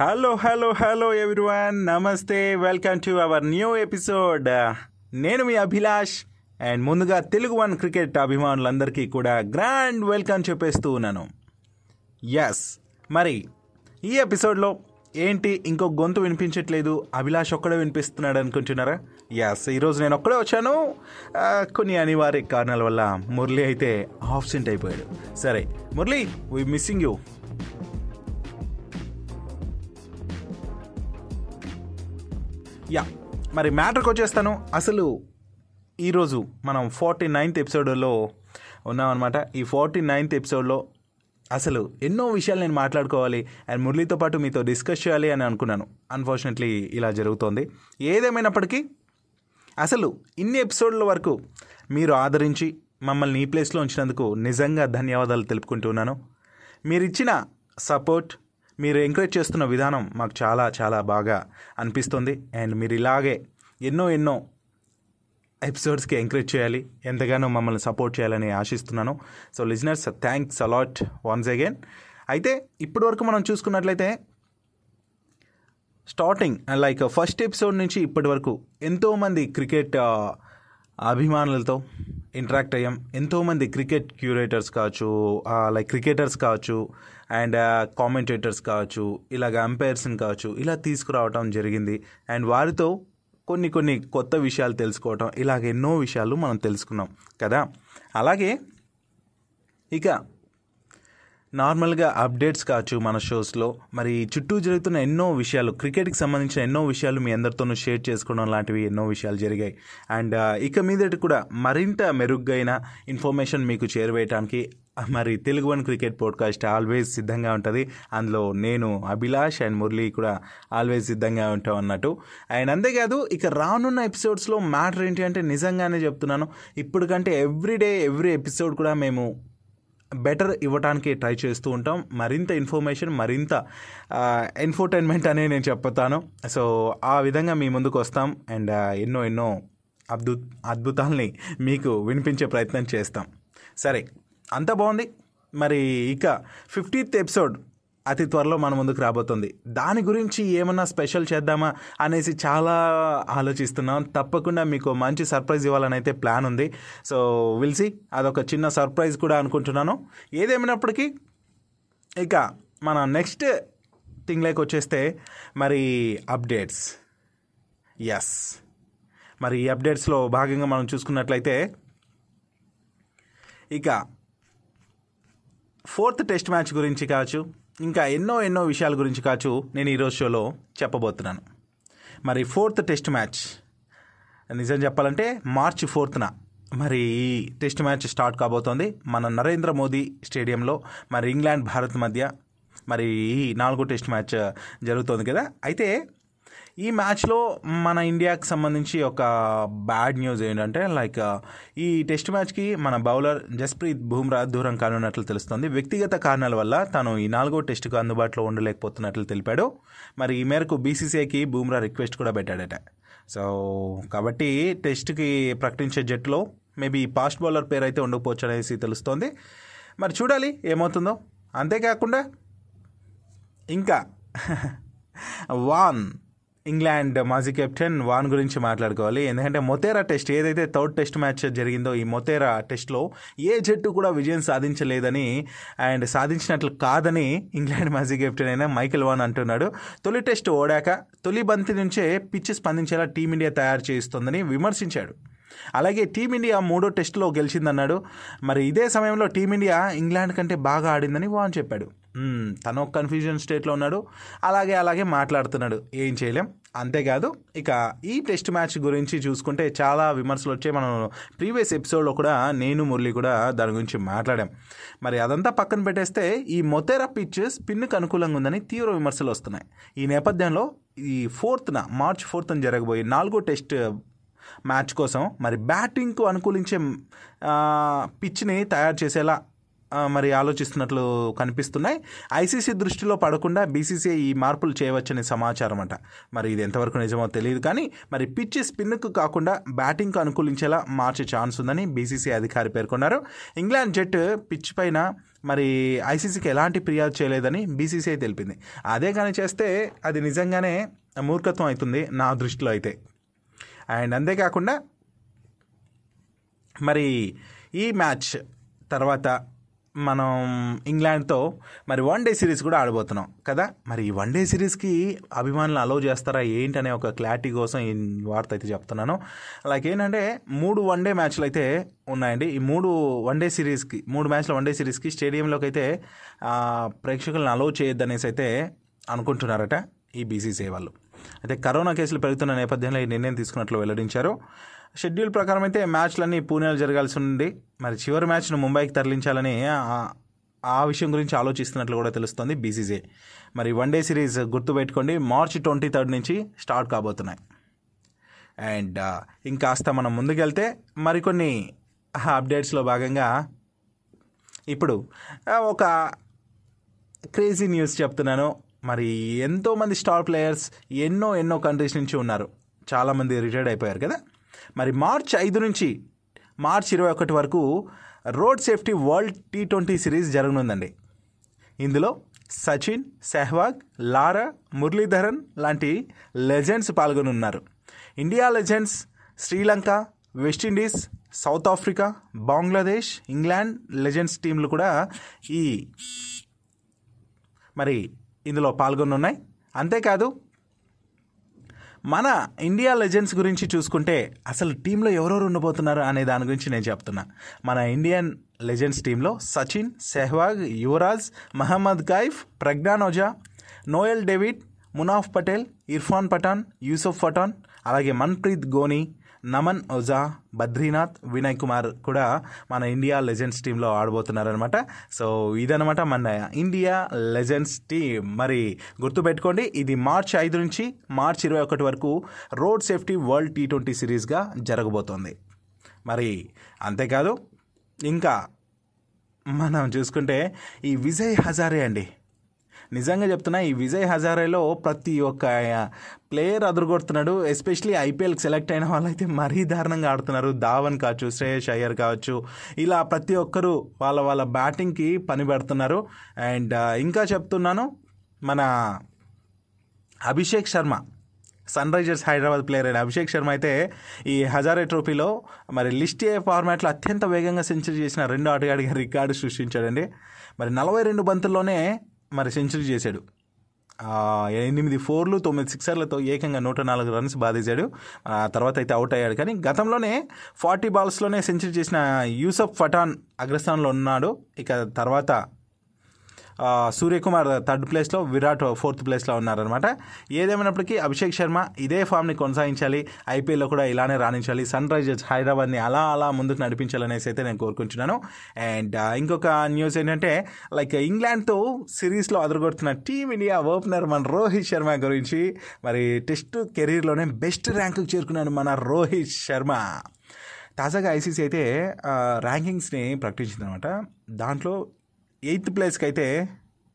Hello hello hello everyone నమస్తే welcome to our new episode నేను మీ అభిలాష్. అండ్ ముందుగా తెలుగు వన్ క్రికెట్ అభిమానులందరికీ కూడా గ్రాండ్ వెల్కమ్ చెప్పేస్తూ ఉన్నాను. ఎస్ మరి ఈ ఎపిసోడ్లో ఏంటి ఇంకో గొంతు వినిపించట్లేదు? అభిలాష్ ఒక్కడే వినిపిస్తున్నాడు అనుకుంటున్నారా? ఎస్ ఈరోజు నేను ఒక్కడే వచ్చాను. కొన్ని అనివార్య కారణాల వల్ల మురళి అయితే ఆబ్సెంట్ అయిపోయాడు. సరే Murali we missing you yeah. మరి మ్యాటర్కి వచ్చేస్తాను. అసలు ఈరోజు మనం ఫార్టీ నైన్త్ ఎపిసోడ్లో ఉన్నామన్నమాట. ఈ ఫార్టీ నైన్త్ ఎపిసోడ్లో అసలు ఎన్నో విషయాలు నేను మాట్లాడుకోవాలి అండ్ మురళితో పాటు మీతో డిస్కస్ చేయాలి అని అనుకున్నాను. అన్ఫార్చునేట్లీ ఇలా జరుగుతోంది. ఏదేమైనప్పటికీ అసలు ఇన్ని ఎపిసోడ్ల వరకు మీరు ఆదరించి మమ్మల్ని ఈ ప్లేస్లో ఉంచినందుకు నిజంగా ధన్యవాదాలు తెలుపుకుంటున్నాను మీరు ఇచ్చిన సపోర్ట్ మీరు ఎంకరేజ్ చేస్తున్న విధానం మాకు చాలా చాలా బాగా అనిపిస్తుంది. అండ్ మీరు ఇలాగే ఎన్నో ఎన్నో ఎపిసోడ్స్కి ఎంకరేజ్ చేయాలి. ఎంతగానో మమ్మల్ని సపోర్ట్ చేయాలని ఆశిస్తున్నాను. So listeners thanks a lot once again అయితే ఇప్పటివరకు మనం చూసుకున్నట్లయితే స్టార్టింగ్ లైక్ ఫస్ట్ ఎపిసోడ్ నుంచి ఇప్పటి వరకు ఎంతోమంది క్రికెట్ uh, అభిమానులతో ఇంటరాక్ట్ అయ్యాం. ఎంతోమంది క్రికెట్ క్యూరేటర్స్ కావచ్చు లైక్ క్రికెటర్స్ కావచ్చు అండ్ కామెంటేటర్స్ కావచ్చు ఇలాగ అంపైర్స్ని కావచ్చు ఇలా తీసుకురావటం జరిగింది. అండ్ వారితో కొన్ని కొన్ని కొత్త విషయాలు తెలుసుకోవటం ఇలాగ ఎన్నో విషయాలు మనం తెలుసుకున్నాం కదా? అలాగే ఇక నార్మల్గా అప్డేట్స్ కావచ్చు మన షోస్లో. మరి చుట్టూ జరుగుతున్న ఎన్నో విషయాలు క్రికెట్కి సంబంధించిన ఎన్నో విషయాలు మీ అందరితోనూ షేర్ చేసుకోవడం లాంటివి ఎన్నో విషయాలు జరిగాయి. అండ్ ఇక మీదటి కూడా మరింత మెరుగ్గైన ఇన్ఫర్మేషన్ మీకు చేరవేయడానికి మరి Telugu one cricket podcast always సిద్ధంగా ఉంటుంది. అందులో నేను అభిలాష్ అండ్ మురళి కూడా ఆల్వేస్ సిద్ధంగా ఉంటాం అన్నట్టు. అండ్ అంతేకాదు ఇక రానున్న ఎపిసోడ్స్లో మ్యాటర్ ఏంటి అంటే నిజంగానే చెప్తున్నాను. ఇప్పటికంటే ఎవ్రీడే ఎవ్రీ ఎపిసోడ్ కూడా మేము బెటర్ ఇవ్వడానికి ట్రై చేస్తూ ఉంటాం. మరింత ఇన్ఫర్మేషన్ మరింత ఎన్ఫర్టైన్మెంట్ అనే నేను చెప్తాను. సో ఆ విధంగా మీ ముందుకు వస్తాం అండ్ ఎన్నో ఎన్నో అద్భుత అద్భుతాల్ని మీకు వినిపించే ప్రయత్నం చేస్తాం. సరే అంత బాగుంది. మరి ఇక ఫిఫ్టీత్ ఎపిసోడ్ అతి త్వరలో మన ముందుకు రాబోతుంది. దాని గురించి ఏమన్నా స్పెషల్ చేద్దామా అనేసి చాలా ఆలోచిస్తున్నాం. తప్పకుండా మీకు మంచి సర్ప్రైజ్ ఇవ్వాలని అయితే ప్లాన్ ఉంది. సో విల్సి అదొక చిన్న సర్ప్రైజ్ కూడా అనుకుంటున్నాను. ఏదేమైనప్పటికీ ఇక మన నెక్స్ట్ థింగ్లోకి వచ్చేస్తే మరి అప్డేట్స్. ఎస్ మరి ఈ అప్డేట్స్లో భాగంగా మనం చూసుకున్నట్లయితే ఇక ఫోర్త్ టెస్ట్ మ్యాచ్ గురించి కావచ్చు ఇంకా ఎన్నో ఎన్నో విషయాల గురించి కాచు నేను ఈరోజు షోలో చెప్పబోతున్నాను. మరి ఫోర్త్ టెస్ట్ మ్యాచ్. నిజం చెప్పాలంటే మార్చి ఫోర్త్న మరి ఈ టెస్ట్ మ్యాచ్ స్టార్ట్ కాబోతోంది. మన నరేంద్ర మోదీ స్టేడియంలో మరి ఇంగ్లాండ్ భారత్ మధ్య మరి ఈ నాలుగో టెస్ట్ మ్యాచ్ జరుగుతోంది కదా. అయితే ఈ మ్యాచ్లో మన ఇండియాకి సంబంధించి ఒక బ్యాడ్ న్యూస్ ఏంటంటే లైక్ uh, ఈ టెస్ట్ మ్యాచ్కి మన బౌలర్ జస్ప్రీత్ బుమ్రా దూరం కానున్నట్లు తెలుస్తుంది. వ్యక్తిగత కారణాల వల్ల తను ఈ నాలుగో టెస్టుకు అందుబాటులో ఉండలేకపోతున్నట్లు తెలిపాడు. మరి ఈ మేరకు బీసీసీఐకి బుమ్రా రిక్వెస్ట్ కూడా పెట్టాడట. సో కాబట్టి టెస్ట్కి ప్రకటించే జట్టులో మేబీ పాస్ట్ బౌలర్ పేరు అయితే ఉండకపోవచ్చు అనేసి తెలుస్తోంది. మరి చూడాలి ఏమవుతుందో. అంతేకాకుండా ఇంకా వాన్ ఇంగ్లాండ్ మాజీ కెప్టెన్ వాన్ గురించి మాట్లాడుకోవాలి. ఎందుకంటే మొతేరా టెస్ట్ ఏదైతే థర్డ్ టెస్ట్ మ్యాచ్ జరిగిందో ఈ మొతేరా టెస్ట్లో ఏ జట్టు కూడా విజయం సాధించలేదని అండ్ సాధించినట్లు కాదని ఇంగ్లాండ్ మాజీ కెప్టెన్ అయిన మైకిల్ వాన్ అంటున్నాడు. తొలి టెస్ట్ ఓడాక తొలి బంతి నుంచే పిచ్ స్పందించేలా టీమిండియా తయారు చేస్తుందని విమర్శించాడు. అలాగే టీమిండియా మూడో టెస్టులో గెలిచిందన్నాడు. మరి ఇదే సమయంలో టీమిండియా ఇంగ్లాండ్ కంటే బాగా ఆడిందని వాన్ చెప్పాడు. తను ఒక కన్ఫ్యూజన్ స్టేట్లో ఉన్నాడు. అలాగే అలాగే మాట్లాడుతున్నాడు. ఏం చేయలేం. అంతేకాదు ఇక ఈ టెస్ట్ మ్యాచ్ గురించి చూసుకుంటే చాలా విమర్శలు వచ్చాయి. మనం ప్రీవియస్ ఎపిసోడ్లో కూడా నేను మురళి కూడా దాని గురించి మాట్లాడాం. మరి అదంతా పక్కన పెట్టేస్తే ఈ మొతేరా పిచ్ స్పిన్కు అనుకూలంగా ఉందని తీవ్ర విమర్శలు వస్తున్నాయి. ఈ నేపథ్యంలో ఈ ఫోర్త్న మార్చ్ ఫోర్త్న జరగబోయే నాలుగో టెస్ట్ మ్యాచ్ కోసం మరి బ్యాటింగ్కు అనుకూలించే పిచ్ని తయారు చేసేలా మరి ఆలోచిస్తున్నట్లు కనిపిస్తున్నాయి. ఐసీసీ దృష్టిలో పడకుండా బీసీసీఐ ఈ మార్పులు చేయవచ్చనే సమాచారం అంట. మరి ఇది ఎంతవరకు నిజమో తెలియదు కానీ మరి పిచ్ స్పిన్కు కాకుండా బ్యాటింగ్కు అనుకూలించేలా మార్చే ఛాన్స్ ఉందని బీసీసీ అధికారి పేర్కొన్నారు. ఇంగ్లాండ్ జట్టు పిచ్ పైన మరి ఐసీసీకి ఎలాంటి ఫిర్యాదు చేయలేదని బీసీసీఐ తెలిపింది. అదే కానీ చేస్తే అది నిజంగానే మూర్ఖత్వం అవుతుంది నా దృష్టిలో అయితే. అండ్ అంతేకాకుండా మరి ఈ మ్యాచ్ తర్వాత మనం ఇంగ్లాండ్తో మరి వన్ డే సిరీస్ కూడా ఆడబోతున్నాం కదా? మరి ఈ వన్ డే సిరీస్కి అభిమానులు అలౌ చేస్తారా? ఏంటనే ఒక క్లారిటీ కోసం ఈ వార్త అయితే చెప్తున్నాను. లైక్ ఏంటంటే మూడు వన్ డే మ్యాచ్లు అయితే ఉన్నాయండి. ఈ మూడు వన్ డే సిరీస్కి మూడు మ్యాచ్ల వన్ డే సిరీస్కి స్టేడియంలోకి అయితే ప్రేక్షకులను అలౌ చేయొద్దనేసి అయితే అనుకుంటున్నారట ఈ బీసీసీ వాళ్ళు. అయితే కరోనా కేసులు పెరుగుతున్న నేపథ్యంలో ఈ నిర్ణయం తీసుకున్నట్లు వెల్లడించారు. షెడ్యూల్ ప్రకారం అయితే మ్యాచ్లన్నీ పూణేలో జరగాల్సి ఉంది మరి చివరి మ్యాచ్ను ముంబైకి తరలించాలని ఆ- విషయం గురించి ఆలోచిస్తున్నట్లు కూడా తెలుస్తుంది బీసీసీ. మరి వన్ డే సిరీస్ గుర్తుపెట్టుకోండి మార్చి ట్వంటీ థర్డ్ నుంచి స్టార్ట్ కాబోతున్నాయి. అండ్ ఇంకాస్త మనం ముందుకెళ్తే మరికొన్ని అప్డేట్స్లో భాగంగా ఇప్పుడు ఒక క్రేజీ న్యూస్ చెప్తున్నాను. మరి ఎంతోమంది స్టార్ ప్లేయర్స్ ఎన్నో ఎన్నో కంట్రీస్ నుంచి ఉన్నారు. చాలామంది రిటైర్డ్ అయిపోయారు కదా? మరి మార్చ్ ఐదు నుంచి మార్చ్ ఇరవై ఒకటి వరకు road safety world T twenty series జరగనుందండి. ఇందులో సచిన్ సెహ్వాగ్ లారా మురళీధరన్ లాంటి legends పాల్గొనున్నారు. India legends Sri Lanka West Indies South Africa Bangladesh England legends టీంలు కూడా ఈ మరి ఇందులో పాల్గొనున్నాయి. అంతేకాదు మన ఇండియా లెజెండ్స్ గురించి చూసుకుంటే అసలు టీంలో ఎవరెవరు ఉండబోతున్నారు అనే దాని గురించి నేను చెప్తున్నా. మన ఇండియన్ లెజెండ్స్ టీంలో సచిన్ సెహ్వాగ్ యువరాజ్ మహమ్మద్ కైఫ్ ప్రజ్ఞానోజా నోయల్ డేవిడ్ మునాఫ్ పటేల్ ఇర్ఫాన్ పఠాన్ యూసుఫ్ పఠాన్ అలాగే మన్ప్రీత్ గోని నమన్ ఓజా బద్రీనాథ్ వినయ్ కుమార్ కూడా మన ఇండియా లెజెండ్స్ టీంలో ఆడబోతున్నారనమాట సో ఇదనమాట మన ఇండియా లెజెండ్స్ టీం. మరి గుర్తుపెట్టుకోండి ఇది మార్చ్ ఐదు నుంచి మార్చ్ ఇరవై ఒకటి వరకు road safety world T twenty సిరీస్గా జరగబోతోంది. మరి అంతేకాదు ఇంకా మనం చూసుకుంటే ఈ విజయ్ హజారే అండి. నిజంగా చెప్తున్నా ఈ విజయ్ హజారేలో ప్రతి ఒక్క ప్లేయర్ అదురుగొడుతున్నాడు. ఎస్పెషలీ ఐపీఎల్కి సెలెక్ట్ అయిన వాళ్ళైతే మరీ దారుణంగా ఆడుతున్నారు. ధావన్ కావచ్చు శ్రేయస్ అయ్యర్ కావచ్చు. ఇలా ప్రతి ఒక్కరు వాళ్ళ వాళ్ళ బ్యాటింగ్కి పని పెడుతున్నారు. అండ్ ఇంకా చెప్తున్నాను మన Abhishek Sharma Sunrisers Hyderabad player అయిన అభిషేక్ శర్మ అయితే ఈ హజారే ట్రోఫీలో మరి లిస్ట్ ఏ ఫార్మాట్లో అత్యంత వేగంగా సెంచరీ చేసిన రెండో ఆటగాడిగా రికార్డు సృష్టించాడండి. మరి నలభై రెండు బంతుల్లోనే మరి సెంచరీ చేశాడు. ఎనిమిది ఫోర్లు తొమ్మిది సిక్సర్లతో ఏకంగా నూట నాలుగు రన్స్ బాధేశాడు ఆ తర్వాత అయితే అవుట్ అయ్యాడు. కానీ గతంలోనే ఫార్టీ బాల్స్లోనే సెంచరీ చేసిన యూసఫ్ పఠాన్ అగ్రస్థానంలో ఉన్నాడు. ఇక తర్వాత సూర్యకుమార్ థర్డ్ ప్లేస్లో విరాట్ ఫోర్త్ ప్లేస్లో ఉన్నారనమాట ఏదేమైనప్పటికీ అభిషేక్ శర్మ ఇదే ఫామ్ని కొనసాగించాలి. ఐపీఎల్లో కూడా ఇలానే రాణించాలి. సన్ రైజర్స్ హైదరాబాద్ని అలా అలా ముందుకు నడిపించాలనేసి అయితే నేను కోరుకుంటున్నాను. అండ్ ఇంకొక న్యూస్ ఏంటంటే లైక్ ఇంగ్లాండ్తో సిరీస్లో అదరగొడుతున్న టీమిండియా ఓపెనర్ మన రోహిత్ శర్మ గురించి. మరి టెస్ట్ కెరీర్లోనే బెస్ట్ ర్యాంకుకు చేరుకున్నాడు మన రోహిత్ శర్మ. తాజాగా ఐసీసీ అయితే ర్యాంకింగ్స్ని ప్రకటించింది అనమాట దాంట్లో ఎయిత్ ప్లేస్కి అయితే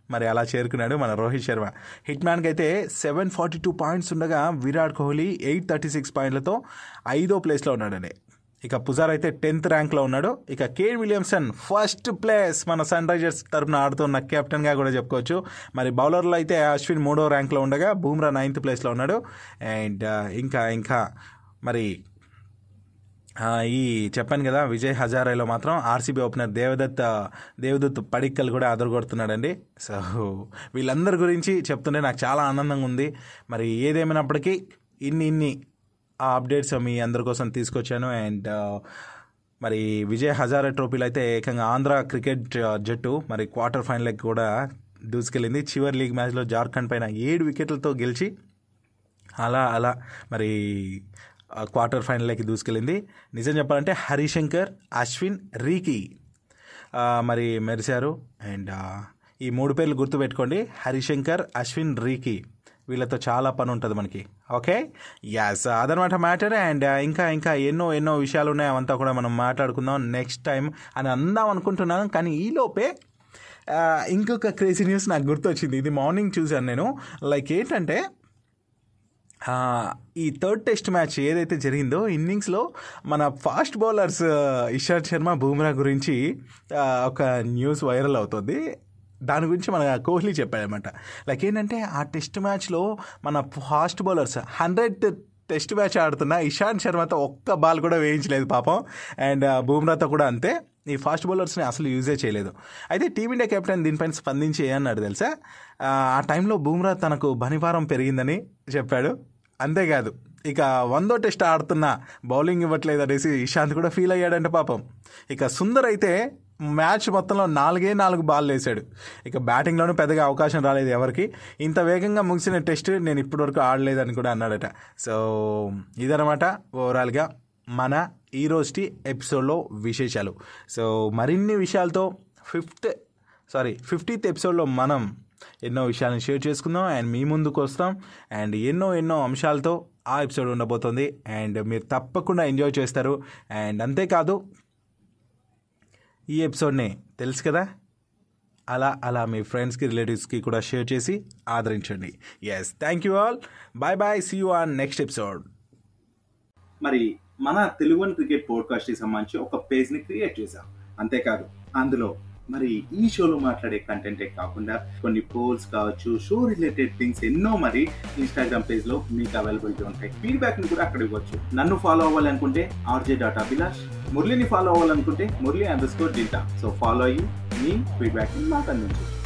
మరి అలా చేరుకున్నాడు మన రోహిత్ శర్మ. హిట్ మ్యాన్కి అయితే సెవెన్ ఫార్టీ టూ పాయింట్స్ ఉండగా Virat Kohli eight thirty six పాయింట్లతో ఐదో ప్లేస్లో ఉన్నాడండి. ఇక పుజార్ అయితే టెన్త్ ర్యాంక్లో ఉన్నాడు. ఇక కేన్ విలియమ్సన్ ఫస్ట్ ప్లేస్ మన సన్ రైజర్స్ తరఫున ఆడుతున్న కెప్టెన్గా కూడా చెప్పుకోవచ్చు. మరి బౌలర్లో అయితే అశ్విన్ మూడో ర్యాంక్లో ఉండగా బూమ్రా నైన్త్ ప్లేస్లో ఉన్నాడు. అండ్ ఇంకా ఇంకా మరి ఈ చెప్పాను కదా విజయ్ హజారేలో మాత్రం ఆర్సీబీ ఓపెనర్ దేవదత్ దేవదత్ పడిక్కలు కూడా అదరగొడుతున్నాడండి సో వీళ్ళందరి గురించి చెప్తుంటే నాకు చాలా ఆనందంగా ఉంది. మరి ఏదేమైనప్పటికీ ఇన్ని ఇన్ని ఆ అప్డేట్స్ మీ అందరి కోసం తీసుకొచ్చాను. అండ్ మరి విజయ్ హజారే ట్రోఫీలు అయితే ఏకంగా ఆంధ్ర క్రికెట్ జట్టు మరి క్వార్టర్ ఫైనల్కి కూడా దూసుకెళ్ళింది. చివరి లీగ్ మ్యాచ్లో జార్ఖండ్ పైన ఏడు వికెట్లతో గెలిచి అలా అలా మరి క్వార్టర్ ఫైనల్లోకి దూసుకెళ్ళింది. నిజం చెప్పాలంటే హరిశంకర్ అశ్విన్ రీకి మరి మెరిశారు. అండ్ ఈ మూడు పేర్లు గుర్తుపెట్టుకోండి. హరిశంకర్ అశ్విన్ రీకి. వీళ్ళతో చాలా పని ఉంటుంది మనకి. ఓకే? యాస్ అదనమాట మ్యాటర్. అండ్ ఇంకా ఇంకా ఎన్నో ఎన్నో విషయాలు ఉన్నాయి అవంతా కూడా మనం మాట్లాడుకుందాం నెక్స్ట్ టైం అని అందాం అనుకుంటున్నాను. కానీ ఈలోపే ఇంకొక క్రేజీ న్యూస్ నాకు గుర్తొచ్చింది. ఇది మార్నింగ్ చూశాను నేను. లైక్ ఏంటంటే ఈ థర్డ్ టెస్ట్ మ్యాచ్ ఏదైతే జరిగిందో ఇన్నింగ్స్లో మన ఫాస్ట్ బౌలర్స్ ఇషాంత్ శర్మ బూమ్రా గురించి ఒక న్యూస్ వైరల్ అవుతుంది. దాని గురించి మన కోహ్లీ చెప్పాడనమాట లైక్ ఏంటంటే ఆ టెస్ట్ మ్యాచ్లో మన fast bowlers hundred test match ఆడుతున్న ఇషాంత్ శర్మతో ఒక్క బాల్ కూడా వేయించలేదు పాపం. అండ్ బూమ్రాతో కూడా అంతే. ఈ ఫాస్ట్ బౌలర్స్ని అసలు యూజే చేయలేదు. అయితే టీమిండియా కెప్టెన్ దీనిపైన స్పందించి ఏమన్నాడు తెలుసా? ఆ, టైంలో బూమ్రా తనకు భనివారం పెరిగిందని చెప్పాడు. అంతేకాదు ఇక వందో టెస్ట్ ఆడుతున్న బౌలింగ్ ఇవ్వట్లేదు అనేసి ఇషాంత్ కూడా ఫీల్ అయ్యాడంటే పాపం. ఇక సుందర్ అయితే మ్యాచ్ మొత్తంలో నాలుగే నాలుగు బాల్ వేసాడు ఇక బ్యాటింగ్లోనూ పెద్దగా అవకాశం రాలేదు ఎవరికి. ఇంత వేగంగా ముగిసిన టెస్ట్ నేను ఇప్పటివరకు ఆడలేదని కూడా అన్నాడట. సో ఇదనమాట ఓవరాల్గా మన ఈ ఎపిసోడ్లో విశేషాలు. సో మరిన్ని విషయాలతో ఫిఫ్త్ సారీ ఫిఫ్టీత్ ఎపిసోడ్లో మనం ఎన్నో విషయాలను షేర్ చేసుకుందాం. అండ్ మీ ముందుకు వస్తాం. అండ్ ఎన్నో ఎన్నో అంశాలతో ఆ ఎపిసోడ్ ఉండబోతుంది. అండ్ మీరు తప్పకుండా ఎంజాయ్ చేస్తారు. అండ్ అంతేకాదు ఈ ఎపిసోడ్ని తెలుసు కదా? అలా అలా మీ ఫ్రెండ్స్కి రిలేటివ్స్కి కూడా షేర్ చేసి ఆదరించండి. Yes thank you all bye bye see you on next episode మరి మన తెలుగు క్రికెట్ పోడ్కాస్ట్కి సంబంధించి ఒక పేజ్ని క్రియేట్ చేశాం. అంతేకాదు అందులో మరి ఈ షోలో మాట్లాడే కంటెంటే కాకుండా కొన్ని పోల్స్ కావచ్చు షో రిలేటెడ్ థింగ్స్ ఎన్నో మరి ఇన్స్టాగ్రామ్ పేజ్లో మీకు అవైలబిలిటీ ఉంటాయి. ఫీడ్బ్యాక్ని కూడా అక్కడ ఇవ్వచ్చు. నన్ను ఫాలో అవ్వాలనుకుంటే ఆర్జే డాట్ అభిలాష్ మురళిని ఫాలో అవ్వాలనుకుంటే మురళి అండర్ స్కోర్ డింటా సో ఫాలో అయ్యి మీ ఫీడ్బ్యాక్ని మాకు అందించు